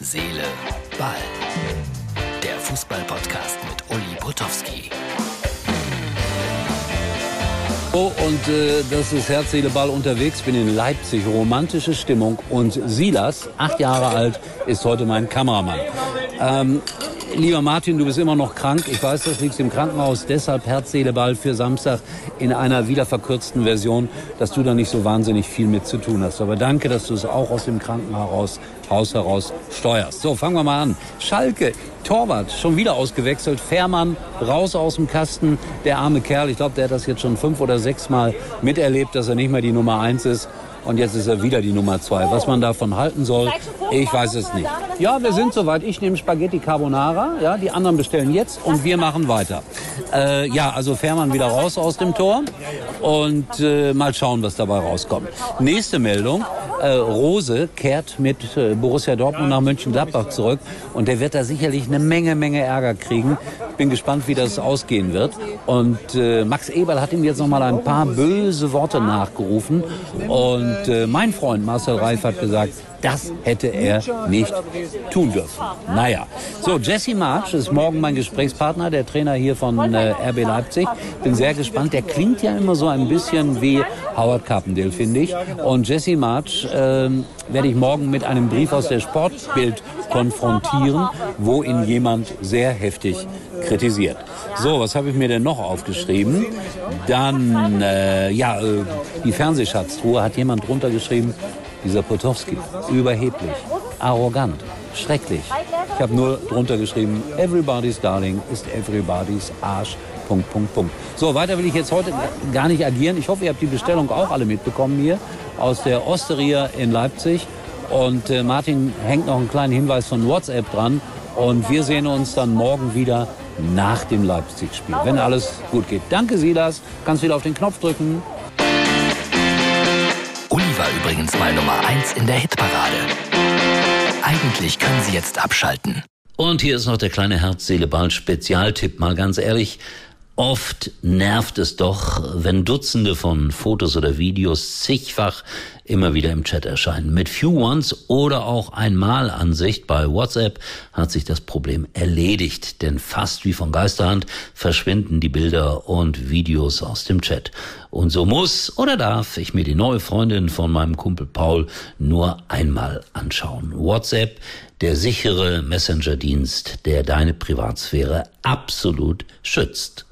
Seele, Ball. Der Fußball-Podcast mit Uli Potowski. Oh, und äh, das ist Herz, Seele, Ball unterwegs. Bin in Leipzig. Romantische Stimmung. Und Silas, acht Jahre alt, ist heute mein Kameramann. Ähm, lieber Martin, du bist immer noch krank. Ich weiß, das liegst im Krankenhaus. Deshalb Herz, Seele, Ball für Samstag in einer wieder verkürzten Version, dass du da nicht so wahnsinnig viel mit zu tun hast. Aber danke, dass du es auch aus dem Krankenhaus Haus heraus steuerst. So, fangen wir mal an. Schalke, Torwart, schon wieder ausgewechselt. Fährmann, raus aus dem Kasten. Der arme Kerl, ich glaube, der hat das jetzt schon fünf oder sechs Mal miterlebt, dass er nicht mehr die Nummer eins ist. Und jetzt ist er wieder die Nummer zwei. Was man davon halten soll, ich weiß es nicht. Ja, wir sind soweit. Ich nehme Spaghetti Carbonara. Ja, die anderen bestellen jetzt und wir machen weiter. Äh, ja, also Fährmann wieder raus aus dem Tor und äh, mal schauen, was dabei rauskommt. Nächste Meldung. Äh, Rose kehrt mit äh, Borussia Dortmund nach Mönchengladbach zurück und der wird da sicherlich eine Menge, Menge Ärger kriegen. Bin gespannt, wie das ausgehen wird. Und äh, Max Eberl hat ihm jetzt noch mal ein paar böse Worte nachgerufen und äh, mein Freund Marcel Reif hat gesagt, das hätte er nicht tun dürfen. Naja, so Jesse March ist morgen mein Gesprächspartner, der Trainer hier von äh, RB Leipzig. Bin sehr gespannt. Der klingt ja immer so ein bisschen wie Howard Carpendale, finde ich. Und Jesse March äh, werde ich morgen mit einem Brief aus der Sportbild konfrontieren, wo ihn jemand sehr heftig kritisiert. So, was habe ich mir denn noch aufgeschrieben? Dann, äh, ja, äh, die Fernsehschatztruhe hat jemand drunter geschrieben, dieser Potowski, überheblich, arrogant, schrecklich. Ich habe nur drunter geschrieben, everybody's darling ist everybody's Arsch. Punkt, Punkt, Punkt. So, weiter will ich jetzt heute gar nicht agieren. Ich hoffe, ihr habt die Bestellung auch alle mitbekommen hier aus der Osteria in Leipzig. Und äh, Martin hängt noch einen kleinen Hinweis von WhatsApp dran. Und wir sehen uns dann morgen wieder nach dem Leipzig-Spiel, wenn alles gut geht. Danke, Silas. Kannst wieder auf den Knopf drücken. Übrigens mal Nummer 1 in der Hitparade. Eigentlich können Sie jetzt abschalten. Und hier ist noch der kleine Herz-Seele-Ball-Spezialtipp. Mal ganz ehrlich, Oft nervt es doch, wenn Dutzende von Fotos oder Videos zigfach immer wieder im Chat erscheinen. Mit Few Ones oder auch Einmalansicht bei WhatsApp hat sich das Problem erledigt, denn fast wie von Geisterhand verschwinden die Bilder und Videos aus dem Chat. Und so muss oder darf ich mir die neue Freundin von meinem Kumpel Paul nur einmal anschauen. WhatsApp, der sichere Messenger-Dienst, der deine Privatsphäre absolut schützt.